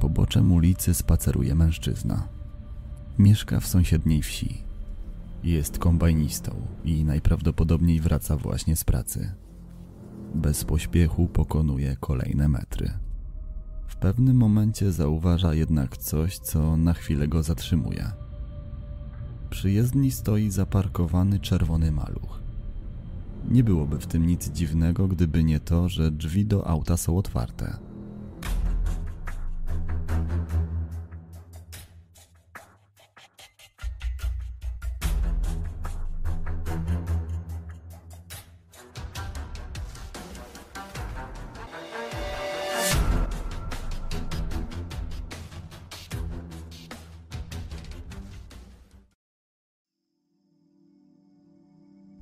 Poboczem ulicy spaceruje mężczyzna. Mieszka w sąsiedniej wsi. Jest kombajnistą i najprawdopodobniej wraca właśnie z pracy. Bez pośpiechu pokonuje kolejne metry. W pewnym momencie zauważa jednak coś, co na chwilę go zatrzymuje. Przy jezdni stoi zaparkowany czerwony maluch. Nie byłoby w tym nic dziwnego, gdyby nie to, że drzwi do auta są otwarte.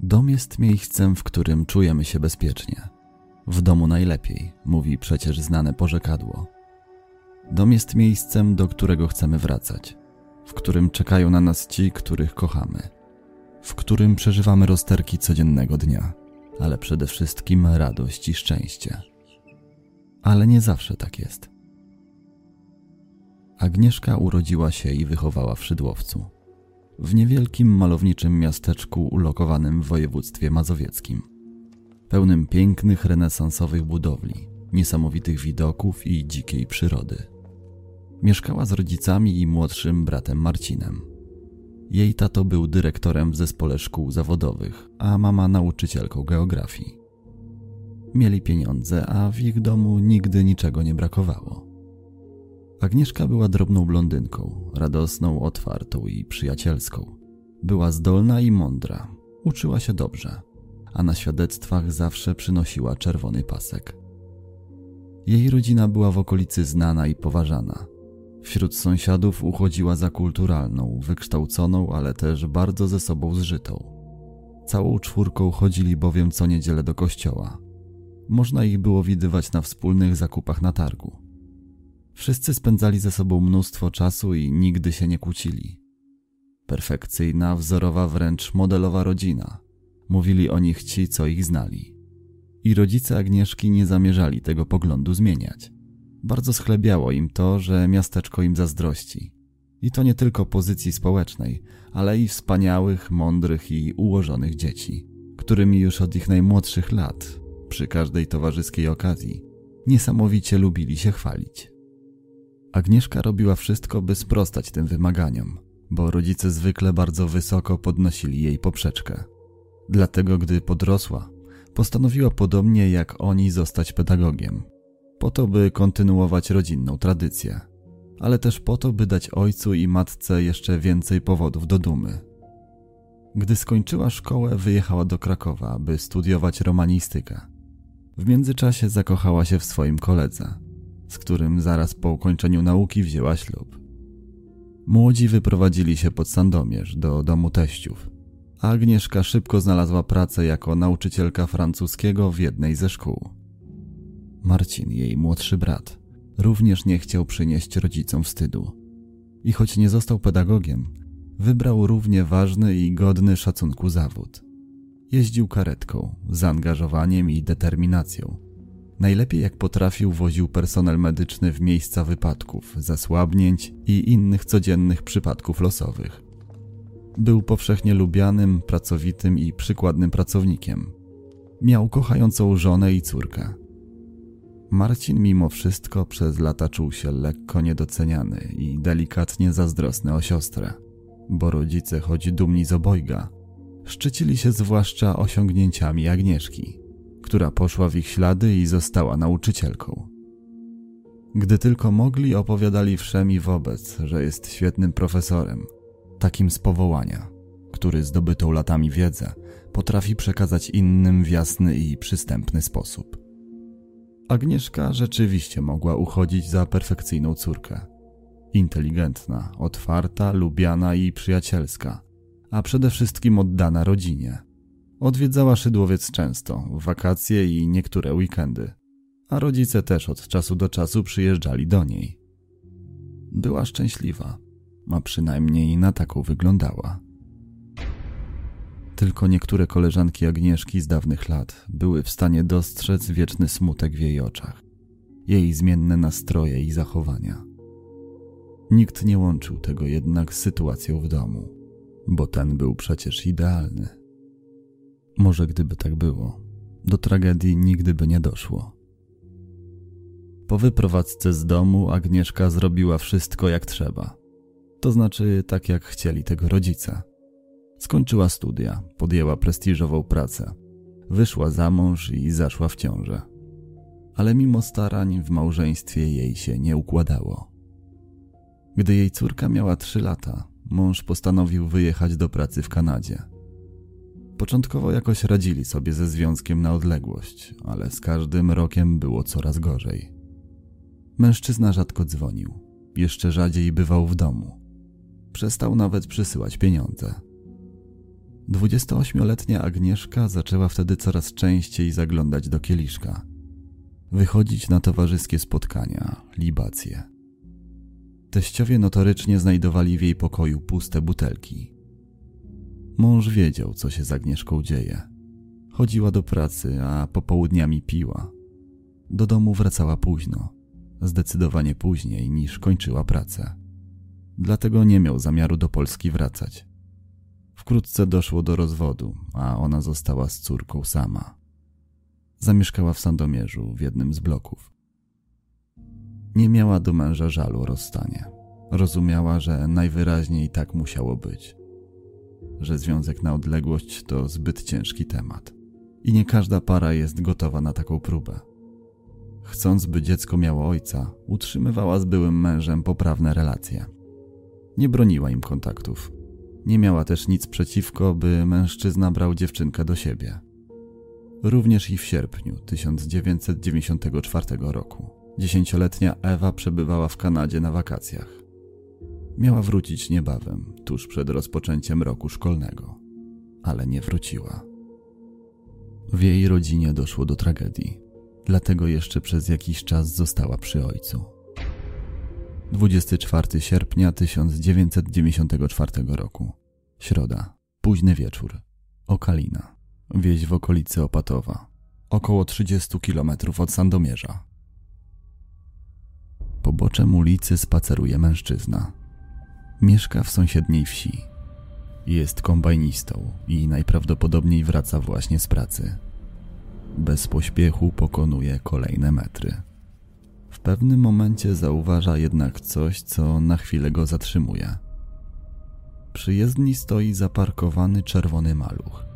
Dom jest miejscem, w którym czujemy się bezpiecznie. W domu najlepiej, mówi przecież znane porzekadło. Dom jest miejscem, do którego chcemy wracać, w którym czekają na nas ci, których kochamy, w którym przeżywamy rozterki codziennego dnia, ale przede wszystkim radość i szczęście. Ale nie zawsze tak jest. Agnieszka urodziła się i wychowała w Szydłowcu w niewielkim malowniczym miasteczku ulokowanym w województwie mazowieckim, pełnym pięknych renesansowych budowli, niesamowitych widoków i dzikiej przyrody. Mieszkała z rodzicami i młodszym bratem Marcinem. Jej tato był dyrektorem w zespole szkół zawodowych, a mama nauczycielką geografii. Mieli pieniądze, a w ich domu nigdy niczego nie brakowało. Agnieszka była drobną blondynką, radosną, otwartą i przyjacielską. Była zdolna i mądra, uczyła się dobrze, a na świadectwach zawsze przynosiła czerwony pasek. Jej rodzina była w okolicy znana i poważana. Wśród sąsiadów uchodziła za kulturalną, wykształconą, ale też bardzo ze sobą zżytą. Całą czwórką chodzili bowiem co niedzielę do kościoła. Można ich było widywać na wspólnych zakupach na targu. Wszyscy spędzali ze sobą mnóstwo czasu i nigdy się nie kłócili. Perfekcyjna, wzorowa, wręcz modelowa rodzina. Mówili o nich ci, co ich znali. I rodzice Agnieszki nie zamierzali tego poglądu zmieniać. Bardzo schlebiało im to, że miasteczko im zazdrości. I to nie tylko pozycji społecznej, ale i wspaniałych, mądrych i ułożonych dzieci, którymi już od ich najmłodszych lat, przy każdej towarzyskiej okazji, niesamowicie lubili się chwalić. Agnieszka robiła wszystko, by sprostać tym wymaganiom, bo rodzice zwykle bardzo wysoko podnosili jej poprzeczkę. Dlatego, gdy podrosła, postanowiła podobnie jak oni zostać pedagogiem, po to, by kontynuować rodzinną tradycję, ale też po to, by dać ojcu i matce jeszcze więcej powodów do dumy. Gdy skończyła szkołę, wyjechała do Krakowa, by studiować romanistykę. W międzyczasie zakochała się w swoim koledze z którym zaraz po ukończeniu nauki wzięła ślub. Młodzi wyprowadzili się pod Sandomierz do domu teściów, Agnieszka szybko znalazła pracę jako nauczycielka francuskiego w jednej ze szkół. Marcin, jej młodszy brat, również nie chciał przynieść rodzicom wstydu. I choć nie został pedagogiem, wybrał równie ważny i godny szacunku zawód. Jeździł karetką, zaangażowaniem i determinacją Najlepiej jak potrafił woził personel medyczny w miejsca wypadków, zasłabnięć i innych codziennych przypadków losowych. Był powszechnie lubianym, pracowitym i przykładnym pracownikiem. Miał kochającą żonę i córkę. Marcin mimo wszystko przez lata czuł się lekko niedoceniany i delikatnie zazdrosny o siostrę, bo rodzice, choć dumni z obojga, szczycili się zwłaszcza osiągnięciami Agnieszki która poszła w ich ślady i została nauczycielką. Gdy tylko mogli, opowiadali wszem i wobec, że jest świetnym profesorem, takim z powołania, który zdobytą latami wiedzę potrafi przekazać innym w jasny i przystępny sposób. Agnieszka rzeczywiście mogła uchodzić za perfekcyjną córkę. Inteligentna, otwarta, lubiana i przyjacielska, a przede wszystkim oddana rodzinie – Odwiedzała Szydłowiec często, w wakacje i niektóre weekendy, a rodzice też od czasu do czasu przyjeżdżali do niej. Była szczęśliwa, a przynajmniej na taką wyglądała. Tylko niektóre koleżanki Agnieszki z dawnych lat były w stanie dostrzec wieczny smutek w jej oczach, jej zmienne nastroje i zachowania. Nikt nie łączył tego jednak z sytuacją w domu, bo ten był przecież idealny. Może gdyby tak było, do tragedii nigdy by nie doszło. Po wyprowadzce z domu Agnieszka zrobiła wszystko jak trzeba. To znaczy tak jak chcieli tego rodzice. Skończyła studia, podjęła prestiżową pracę. Wyszła za mąż i zaszła w ciążę. Ale mimo starań w małżeństwie jej się nie układało. Gdy jej córka miała trzy lata, mąż postanowił wyjechać do pracy w Kanadzie. Początkowo jakoś radzili sobie ze związkiem na odległość, ale z każdym rokiem było coraz gorzej. Mężczyzna rzadko dzwonił, jeszcze rzadziej bywał w domu. Przestał nawet przysyłać pieniądze. 28-letnia Agnieszka zaczęła wtedy coraz częściej zaglądać do kieliszka, wychodzić na towarzyskie spotkania, libacje. Teściowie notorycznie znajdowali w jej pokoju puste butelki. Mąż wiedział, co się z Agnieszką dzieje. Chodziła do pracy, a popołudniami piła. Do domu wracała późno, zdecydowanie później niż kończyła pracę. Dlatego nie miał zamiaru do Polski wracać. Wkrótce doszło do rozwodu, a ona została z córką sama. Zamieszkała w Sandomierzu w jednym z bloków. Nie miała do męża żalu o rozstanie. Rozumiała, że najwyraźniej tak musiało być. Że związek na odległość to zbyt ciężki temat. I nie każda para jest gotowa na taką próbę. Chcąc, by dziecko miało ojca, utrzymywała z byłym mężem poprawne relacje. Nie broniła im kontaktów. Nie miała też nic przeciwko, by mężczyzna brał dziewczynkę do siebie. Również i w sierpniu 1994 roku dziesięcioletnia Ewa przebywała w Kanadzie na wakacjach. Miała wrócić niebawem, tuż przed rozpoczęciem roku szkolnego, ale nie wróciła. W jej rodzinie doszło do tragedii, dlatego jeszcze przez jakiś czas została przy ojcu. 24 sierpnia 1994 roku. Środa. Późny wieczór. Okalina. Wieś w okolicy Opatowa. Około 30 km od Sandomierza. Poboczem ulicy spaceruje mężczyzna. Mieszka w sąsiedniej wsi. Jest kombajnistą i najprawdopodobniej wraca właśnie z pracy. Bez pośpiechu pokonuje kolejne metry. W pewnym momencie zauważa jednak coś, co na chwilę go zatrzymuje. Przy jezdni stoi zaparkowany czerwony maluch.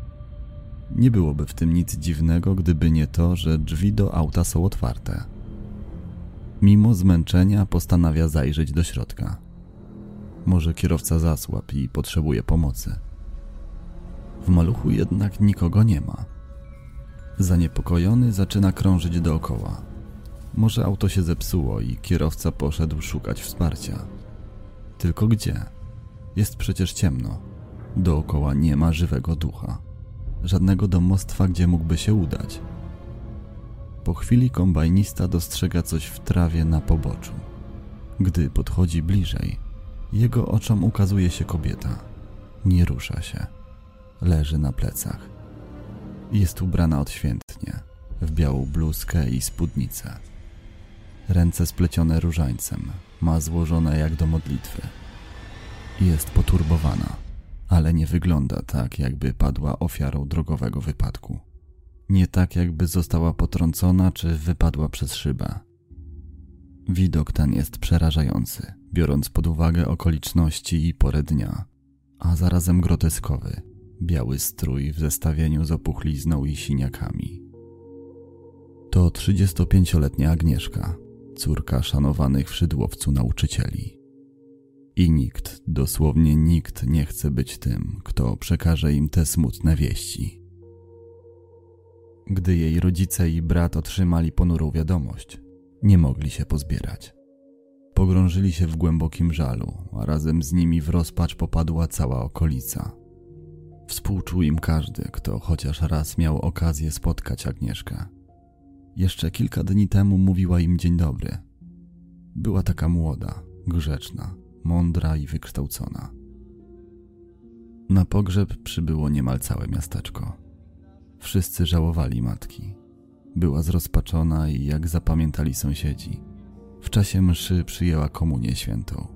Nie byłoby w tym nic dziwnego, gdyby nie to, że drzwi do auta są otwarte. Mimo zmęczenia postanawia zajrzeć do środka. Może kierowca zasłab i potrzebuje pomocy. W maluchu jednak nikogo nie ma. Zaniepokojony zaczyna krążyć dookoła. Może auto się zepsuło i kierowca poszedł szukać wsparcia. Tylko gdzie? Jest przecież ciemno. Dookoła nie ma żywego ducha. Żadnego domostwa, gdzie mógłby się udać. Po chwili kombajnista dostrzega coś w trawie na poboczu. Gdy podchodzi bliżej, jego oczom ukazuje się kobieta. Nie rusza się. Leży na plecach. Jest ubrana odświętnie, w białą bluzkę i spódnicę. Ręce splecione różańcem, ma złożone jak do modlitwy. Jest poturbowana, ale nie wygląda tak, jakby padła ofiarą drogowego wypadku. Nie tak, jakby została potrącona czy wypadła przez szybę. Widok ten jest przerażający, biorąc pod uwagę okoliczności i porę dnia, a zarazem groteskowy. Biały strój w zestawieniu z opuchlizną i siniakami. To 35-letnia Agnieszka, córka szanowanych w Szydłowcu nauczycieli. I nikt, dosłownie nikt nie chce być tym, kto przekaże im te smutne wieści. Gdy jej rodzice i brat otrzymali ponurą wiadomość, nie mogli się pozbierać. Pogrążyli się w głębokim żalu, a razem z nimi w rozpacz popadła cała okolica. Współczuł im każdy, kto chociaż raz miał okazję spotkać Agnieszkę. Jeszcze kilka dni temu mówiła im dzień dobry. Była taka młoda, grzeczna, mądra i wykształcona. Na pogrzeb przybyło niemal całe miasteczko. Wszyscy żałowali matki. Była zrozpaczona i jak zapamiętali sąsiedzi, w czasie mszy przyjęła komunię świętą.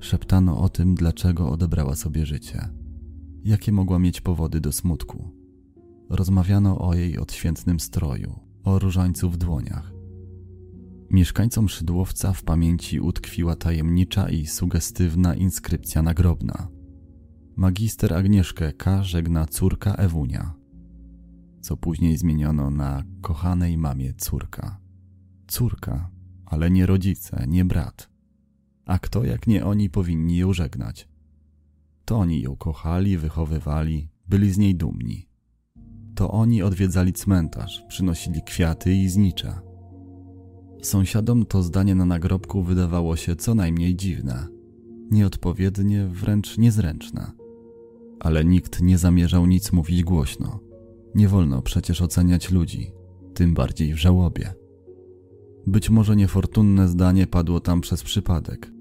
Szeptano o tym, dlaczego odebrała sobie życie, jakie mogła mieć powody do smutku. Rozmawiano o jej odświętnym stroju, o różańcu w dłoniach. Mieszkańcom Szydłowca w pamięci utkwiła tajemnicza i sugestywna inskrypcja nagrobna. Magister Agnieszkę K. żegna córka Ewunia, co później zmieniono na kochanej mamie córka. Córka, ale nie rodzice, nie brat. A kto jak nie oni powinni ją żegnać? To oni ją kochali, wychowywali, byli z niej dumni. To oni odwiedzali cmentarz, przynosili kwiaty i znicze. Sąsiadom to zdanie na nagrobku wydawało się co najmniej dziwne, nieodpowiednie, wręcz niezręczne. Ale nikt nie zamierzał nic mówić głośno. Nie wolno przecież oceniać ludzi, tym bardziej w żałobie. Być może niefortunne zdanie padło tam przez przypadek.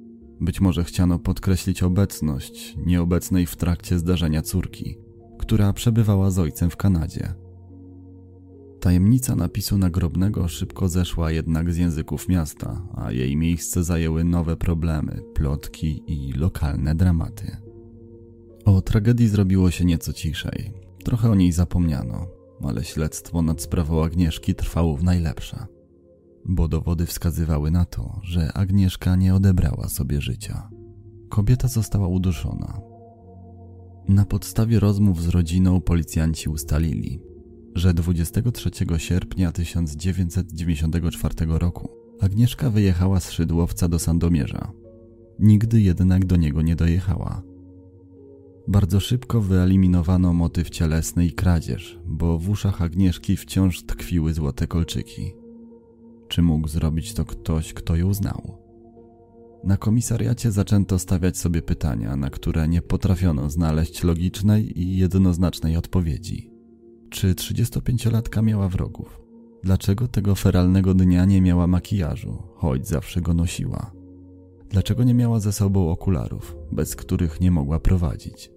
Być może chciano podkreślić obecność nieobecnej w trakcie zdarzenia córki, która przebywała z ojcem w Kanadzie. Tajemnica napisu nagrobnego szybko zeszła jednak z języków miasta, a jej miejsce zajęły nowe problemy, plotki i lokalne dramaty. O tragedii zrobiło się nieco ciszej. Trochę o niej zapomniano, ale śledztwo nad sprawą Agnieszki trwało w najlepsze bo dowody wskazywały na to, że Agnieszka nie odebrała sobie życia. Kobieta została uduszona. Na podstawie rozmów z rodziną policjanci ustalili, że 23 sierpnia 1994 roku Agnieszka wyjechała z Szydłowca do Sandomierza. Nigdy jednak do niego nie dojechała. Bardzo szybko wyeliminowano motyw cielesny i kradzież, bo w uszach Agnieszki wciąż tkwiły złote kolczyki. Czy mógł zrobić to ktoś, kto ją znał? Na komisariacie zaczęto stawiać sobie pytania, na które nie potrafiono znaleźć logicznej i jednoznacznej odpowiedzi. Czy 35-latka miała wrogów? Dlaczego tego feralnego dnia nie miała makijażu, choć zawsze go nosiła? Dlaczego nie miała ze sobą okularów, bez których nie mogła prowadzić?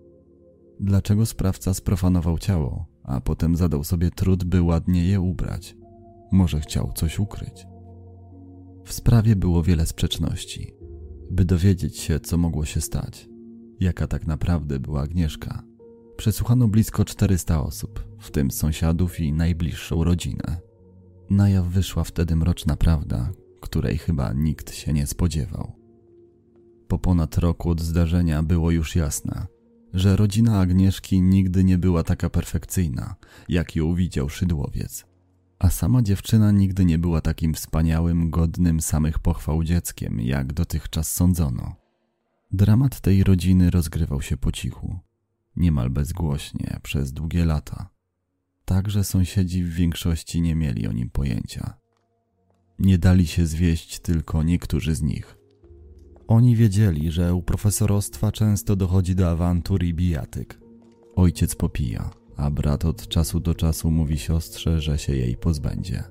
Dlaczego sprawca sprofanował ciało, a potem zadał sobie trud, by ładnie je ubrać? Może chciał coś ukryć. W sprawie było wiele sprzeczności. By dowiedzieć się, co mogło się stać, jaka tak naprawdę była Agnieszka, przesłuchano blisko 400 osób, w tym sąsiadów i najbliższą rodzinę. Na jaw wyszła wtedy mroczna prawda, której chyba nikt się nie spodziewał. Po ponad roku od zdarzenia było już jasne, że rodzina Agnieszki nigdy nie była taka perfekcyjna, jak ją widział Szydłowiec. A sama dziewczyna nigdy nie była takim wspaniałym, godnym samych pochwał dzieckiem, jak dotychczas sądzono. Dramat tej rodziny rozgrywał się po cichu, niemal bezgłośnie, przez długie lata. Także sąsiedzi w większości nie mieli o nim pojęcia. Nie dali się zwieść tylko niektórzy z nich. Oni wiedzieli, że u profesorostwa często dochodzi do awantur i bijatyk. Ojciec popija, a brat od czasu do czasu mówi siostrze, że się jej pozbędzie.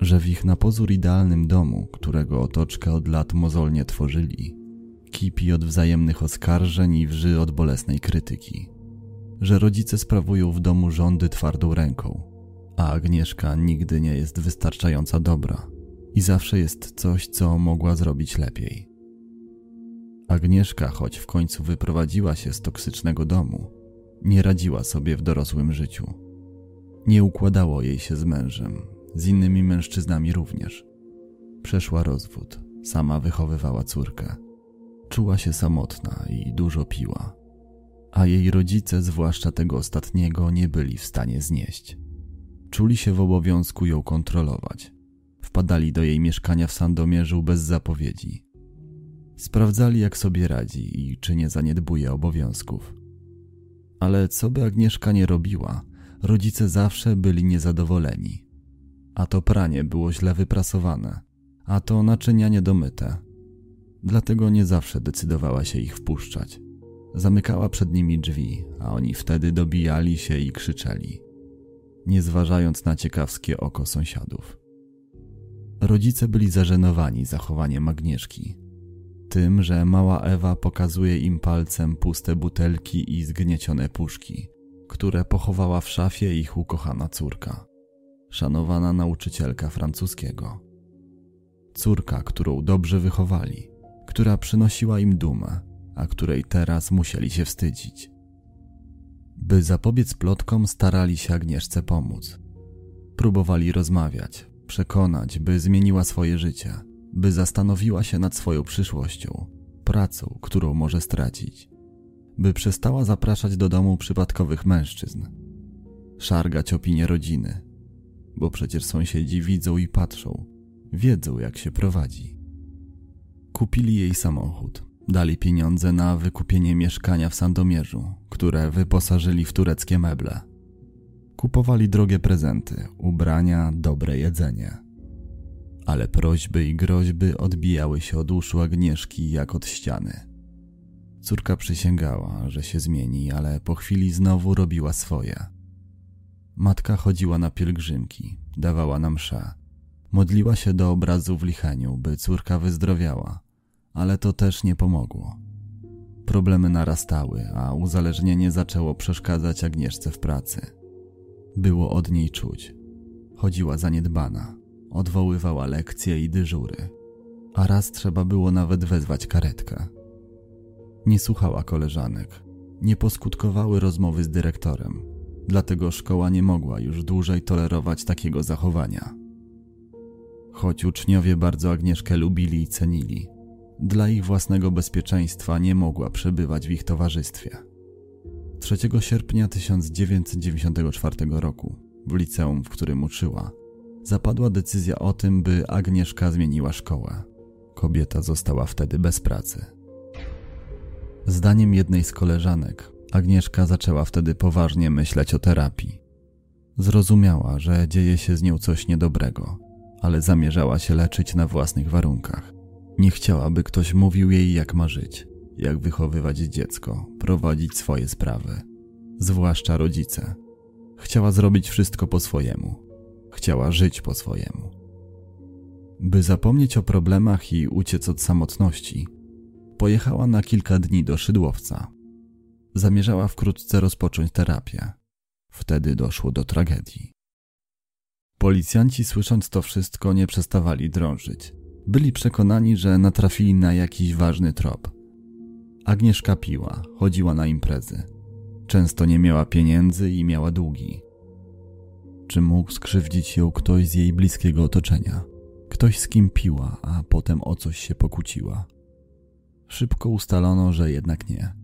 Że w ich na pozór idealnym domu, którego otoczkę od lat mozolnie tworzyli, kipi od wzajemnych oskarżeń i wrzy od bolesnej krytyki. Że rodzice sprawują w domu rządy twardą ręką, a Agnieszka nigdy nie jest wystarczająca dobra i zawsze jest coś, co mogła zrobić lepiej. Agnieszka, choć w końcu wyprowadziła się z toksycznego domu, nie radziła sobie w dorosłym życiu. Nie układało jej się z mężem, z innymi mężczyznami również. Przeszła rozwód, sama wychowywała córkę. Czuła się samotna i dużo piła. A jej rodzice, zwłaszcza tego ostatniego, nie byli w stanie znieść. Czuli się w obowiązku ją kontrolować. Wpadali do jej mieszkania w Sandomierzu bez zapowiedzi. Sprawdzali, jak sobie radzi i czy nie zaniedbuje obowiązków. Ale co by Agnieszka nie robiła, rodzice zawsze byli niezadowoleni. A to pranie było źle wyprasowane, a to naczynia niedomyte. Dlatego nie zawsze decydowała się ich wpuszczać. Zamykała przed nimi drzwi, a oni wtedy dobijali się i krzyczeli, nie zważając na ciekawskie oko sąsiadów. Rodzice byli zażenowani zachowaniem Agnieszki, tym, że mała Ewa pokazuje im palcem puste butelki i zgniecione puszki, które pochowała w szafie ich ukochana córka, szanowana nauczycielka francuskiego. Córka, którą dobrze wychowali, która przynosiła im dumę, a której teraz musieli się wstydzić. By zapobiec plotkom, starali się Agnieszce pomóc. Próbowali rozmawiać, przekonać, by zmieniła swoje życie, by zastanowiła się nad swoją przyszłością, pracą, którą może stracić, by przestała zapraszać do domu przypadkowych mężczyzn, szargać opinie rodziny, bo przecież sąsiedzi widzą i patrzą, wiedzą jak się prowadzi. Kupili jej samochód, dali pieniądze na wykupienie mieszkania w Sandomierzu, które wyposażyli w tureckie meble. Kupowali drogie prezenty, ubrania, dobre jedzenie. Ale prośby i groźby odbijały się od uszu Agnieszki jak od ściany. Córka przysięgała, że się zmieni, ale po chwili znowu robiła swoje. Matka chodziła na pielgrzymki, dawała nam msze. Modliła się do obrazu w licheniu, by córka wyzdrowiała, ale to też nie pomogło. Problemy narastały, a uzależnienie zaczęło przeszkadzać Agnieszce w pracy. Było od niej czuć. Chodziła zaniedbana, odwoływała lekcje i dyżury, a raz trzeba było nawet wezwać karetkę. Nie słuchała koleżanek, nie poskutkowały rozmowy z dyrektorem, dlatego szkoła nie mogła już dłużej tolerować takiego zachowania. Choć uczniowie bardzo Agnieszkę lubili i cenili, dla ich własnego bezpieczeństwa nie mogła przebywać w ich towarzystwie. 3 sierpnia 1994 roku, w liceum, w którym uczyła, zapadła decyzja o tym, by Agnieszka zmieniła szkołę. Kobieta została wtedy bez pracy. Zdaniem jednej z koleżanek, Agnieszka zaczęła wtedy poważnie myśleć o terapii. Zrozumiała, że dzieje się z nią coś niedobrego, ale zamierzała się leczyć na własnych warunkach. Nie chciała, by ktoś mówił jej, jak ma żyć, jak wychowywać dziecko, prowadzić swoje sprawy, zwłaszcza rodzice. Chciała zrobić wszystko po swojemu. Chciała żyć po swojemu. By zapomnieć o problemach i uciec od samotności, pojechała na kilka dni do Szydłowca. Zamierzała wkrótce rozpocząć terapię. Wtedy doszło do tragedii. Policjanci, słysząc to wszystko, nie przestawali drążyć. Byli przekonani, że natrafili na jakiś ważny trop. Agnieszka piła, chodziła na imprezy. Często nie miała pieniędzy i miała długi. Czy mógł skrzywdzić ją ktoś z jej bliskiego otoczenia? Ktoś z kim piła, a potem o coś się pokłóciła. Szybko ustalono, że jednak nie,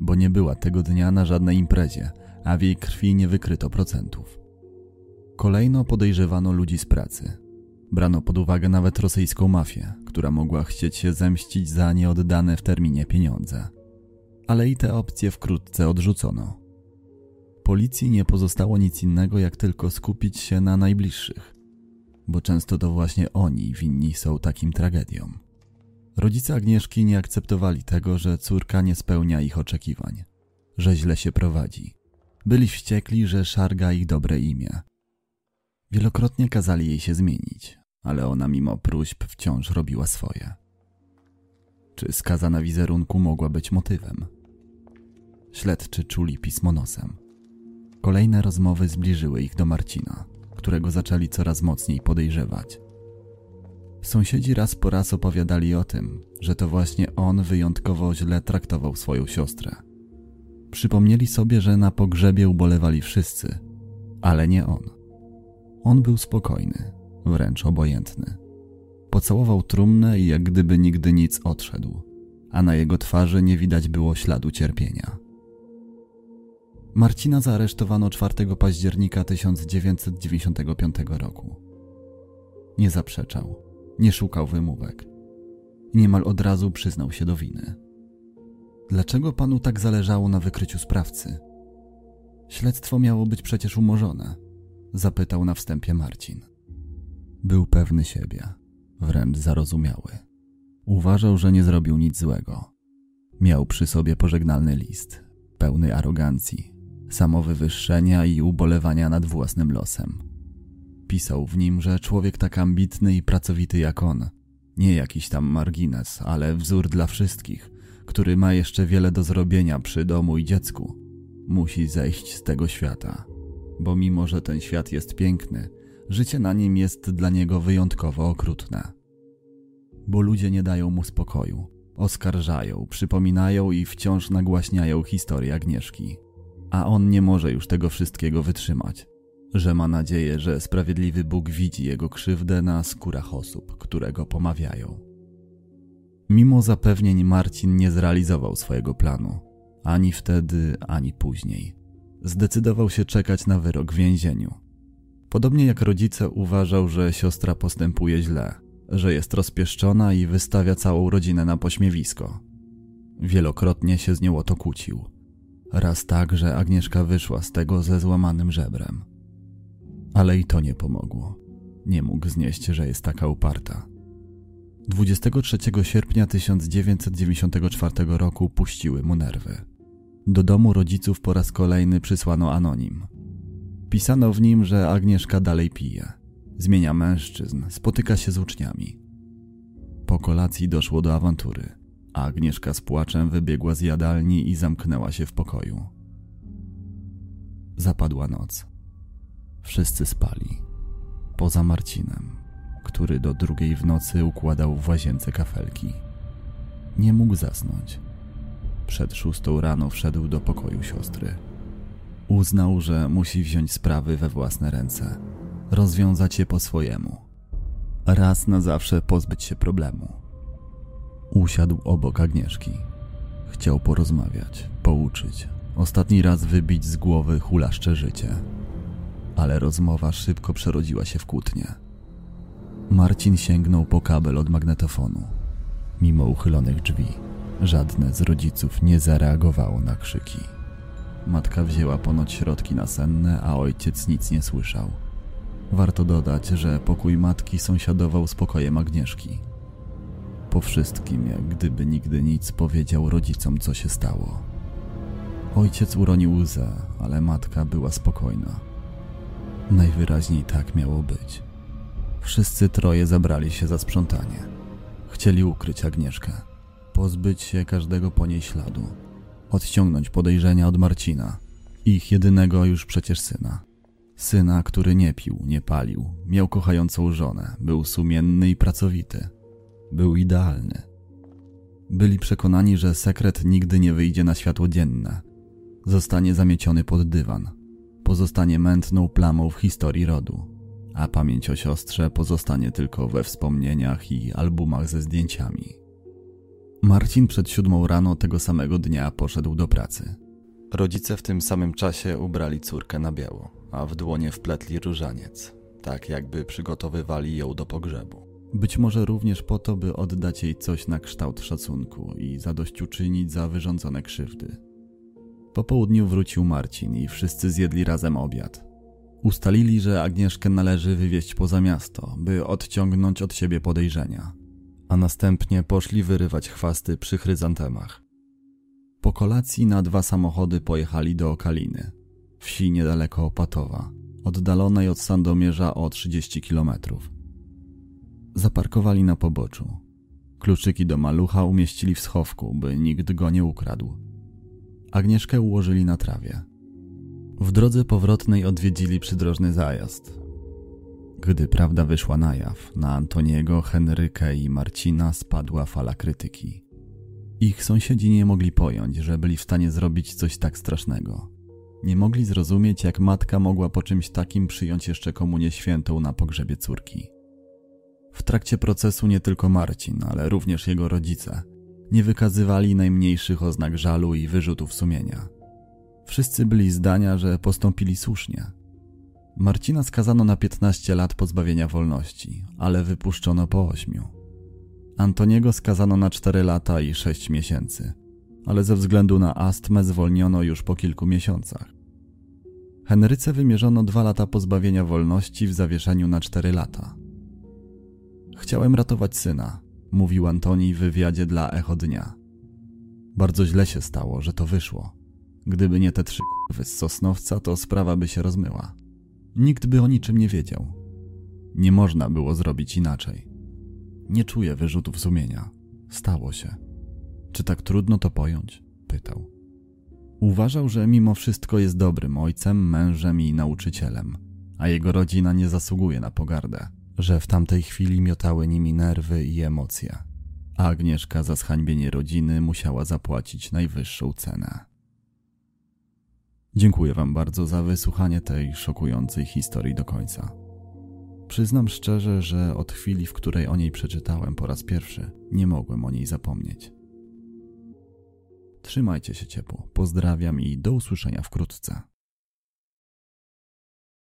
bo nie była tego dnia na żadnej imprezie, a w jej krwi nie wykryto procentów. Kolejno podejrzewano ludzi z pracy. Brano pod uwagę nawet rosyjską mafię, która mogła chcieć się zemścić za nieoddane w terminie pieniądze. Ale i te opcje wkrótce odrzucono. Policji nie pozostało nic innego, jak tylko skupić się na najbliższych, bo często to właśnie oni winni są takim tragediom. Rodzice Agnieszki nie akceptowali tego, że córka nie spełnia ich oczekiwań, że źle się prowadzi. Byli wściekli, że szarga ich dobre imię. Wielokrotnie kazali jej się zmienić, ale ona mimo próśb wciąż robiła swoje. Czy skaza na wizerunku mogła być motywem? Śledczy czuli pismo nosem. Kolejne rozmowy zbliżyły ich do Marcina, którego zaczęli coraz mocniej podejrzewać. Sąsiedzi raz po raz opowiadali o tym, że to właśnie on wyjątkowo źle traktował swoją siostrę. Przypomnieli sobie, że na pogrzebie ubolewali wszyscy, ale nie on. On był spokojny, wręcz obojętny. Pocałował trumnę i jak gdyby nigdy nic odszedł, a na jego twarzy nie widać było śladu cierpienia. Marcina zaaresztowano 4 października 1995 roku. Nie zaprzeczał, nie szukał wymówek. Niemal od razu przyznał się do winy. Dlaczego panu tak zależało na wykryciu sprawcy? Śledztwo miało być przecież umorzone, zapytał na wstępie Marcin. Był pewny siebie, wręcz zarozumiały. Uważał, że nie zrobił nic złego. Miał przy sobie pożegnalny list, pełny arogancji, samowywyższenia i ubolewania nad własnym losem. Pisał w nim, że człowiek tak ambitny i pracowity jak on, nie jakiś tam margines, ale wzór dla wszystkich, który ma jeszcze wiele do zrobienia przy domu i dziecku, musi zejść z tego świata. Bo mimo, że ten świat jest piękny, życie na nim jest dla niego wyjątkowo okrutne. Bo ludzie nie dają mu spokoju, Oskarżają, przypominają i wciąż nagłaśniają historię Agnieszki. A on nie może już tego wszystkiego wytrzymać. Że ma nadzieję, że sprawiedliwy Bóg widzi jego krzywdę na skórach osób, które go pomawiają. Mimo zapewnień Marcin nie zrealizował swojego planu. Ani wtedy, ani później. Zdecydował się czekać na wyrok w więzieniu. Podobnie jak rodzice uważał, że siostra postępuje źle, że jest rozpieszczona i wystawia całą rodzinę na pośmiewisko. Wielokrotnie się z nią o to kłócił. Raz tak, że Agnieszka wyszła z tego ze złamanym żebrem. Ale i to nie pomogło. Nie mógł znieść, że jest taka uparta. 23 sierpnia 1994 roku puściły mu nerwy. Do domu rodziców po raz kolejny przysłano anonim. Pisano w nim, że Agnieszka dalej pije, zmienia mężczyzn, spotyka się z uczniami. Po kolacji doszło do awantury, a Agnieszka z płaczem wybiegła z jadalni i zamknęła się w pokoju. Zapadła noc. Wszyscy spali. Poza Marcinem, który do drugiej w nocy układał w łazience kafelki. Nie mógł zasnąć. Przed szóstą rano wszedł do pokoju siostry. Uznał, że musi wziąć sprawy we własne ręce, rozwiązać je po swojemu. Raz na zawsze pozbyć się problemu. Usiadł obok Agnieszki. Chciał porozmawiać, pouczyć, ostatni raz wybić z głowy hulaszcze życie. Ale rozmowa szybko przerodziła się w kłótnię. Marcin sięgnął po kabel od magnetofonu. Mimo uchylonych drzwi, żadne z rodziców nie zareagowało na krzyki. Matka wzięła ponoć środki nasenne, a ojciec nic nie słyszał. Warto dodać, że pokój matki sąsiadował z pokojem Agnieszki. Po wszystkim, jak gdyby nigdy nic powiedział rodzicom, co się stało. Ojciec uronił łzę, ale matka była spokojna. Najwyraźniej tak miało być. Wszyscy troje zabrali się za sprzątanie. Chcieli ukryć Agnieszkę, pozbyć się każdego po niej śladu, odciągnąć podejrzenia od Marcina, ich jedynego już przecież syna. Syna, który nie pił, nie palił, miał kochającą żonę, był sumienny i pracowity. Był idealny. Byli przekonani, że sekret nigdy nie wyjdzie na światło dzienne. Zostanie zamieciony pod dywan. Pozostanie mętną plamą w historii rodu. A pamięć o siostrze pozostanie tylko we wspomnieniach i albumach ze zdjęciami. Marcin przed siódmą rano tego samego dnia poszedł do pracy. Rodzice w tym samym czasie ubrali córkę na biało, a w dłonie wpletli różaniec, tak jakby przygotowywali ją do pogrzebu. Być może również po to, by oddać jej coś na kształt szacunku i zadośćuczynić za wyrządzone krzywdy. Po południu wrócił Marcin i wszyscy zjedli razem obiad. Ustalili, że Agnieszkę należy wywieźć poza miasto, by odciągnąć od siebie podejrzenia, a następnie poszli wyrywać chwasty przy chryzantemach. Po kolacji na dwa samochody pojechali do Okaliny, wsi niedaleko Opatowa, oddalonej od Sandomierza o 30 kilometrów. Zaparkowali na poboczu. Kluczyki do malucha umieścili w schowku, by nikt go nie ukradł. Agnieszkę ułożyli na trawie. W drodze powrotnej odwiedzili przydrożny zajazd. Gdy prawda wyszła na jaw, na Antoniego, Henrykę i Marcina spadła fala krytyki. Ich sąsiedzi nie mogli pojąć, że byli w stanie zrobić coś tak strasznego. Nie mogli zrozumieć, jak matka mogła po czymś takim przyjąć jeszcze komunię świętą na pogrzebie córki. W trakcie procesu nie tylko Marcin, ale również jego rodzice nie wykazywali najmniejszych oznak żalu i wyrzutów sumienia. Wszyscy byli zdania, że postąpili słusznie. Marcina skazano na 15 lat pozbawienia wolności, ale wypuszczono po 8. Antoniego skazano na 4 lata i 6 miesięcy, ale ze względu na astmę zwolniono już po kilku miesiącach. Henryce wymierzono 2 lata pozbawienia wolności w zawieszeniu na 4 lata. Chciałem ratować syna, mówił Antoni w wywiadzie dla Echo Dnia. Bardzo źle się stało, że to wyszło. Gdyby nie te trzy kurwy z Sosnowca, to sprawa by się rozmyła. Nikt by o niczym nie wiedział. Nie można było zrobić inaczej. Nie czuję wyrzutów sumienia. Stało się. Czy tak trudno to pojąć? Pytał. Uważał, że mimo wszystko jest dobrym ojcem, mężem i nauczycielem, a jego rodzina nie zasługuje na pogardę, że w tamtej chwili miotały nimi nerwy i emocje. a Agnieszka za zhańbienie rodziny musiała zapłacić najwyższą cenę. Dziękuję Wam bardzo za wysłuchanie tej szokującej historii do końca. Przyznam szczerze, że od chwili, w której o niej przeczytałem po raz pierwszy, nie mogłem o niej zapomnieć. Trzymajcie się ciepło, pozdrawiam i do usłyszenia wkrótce.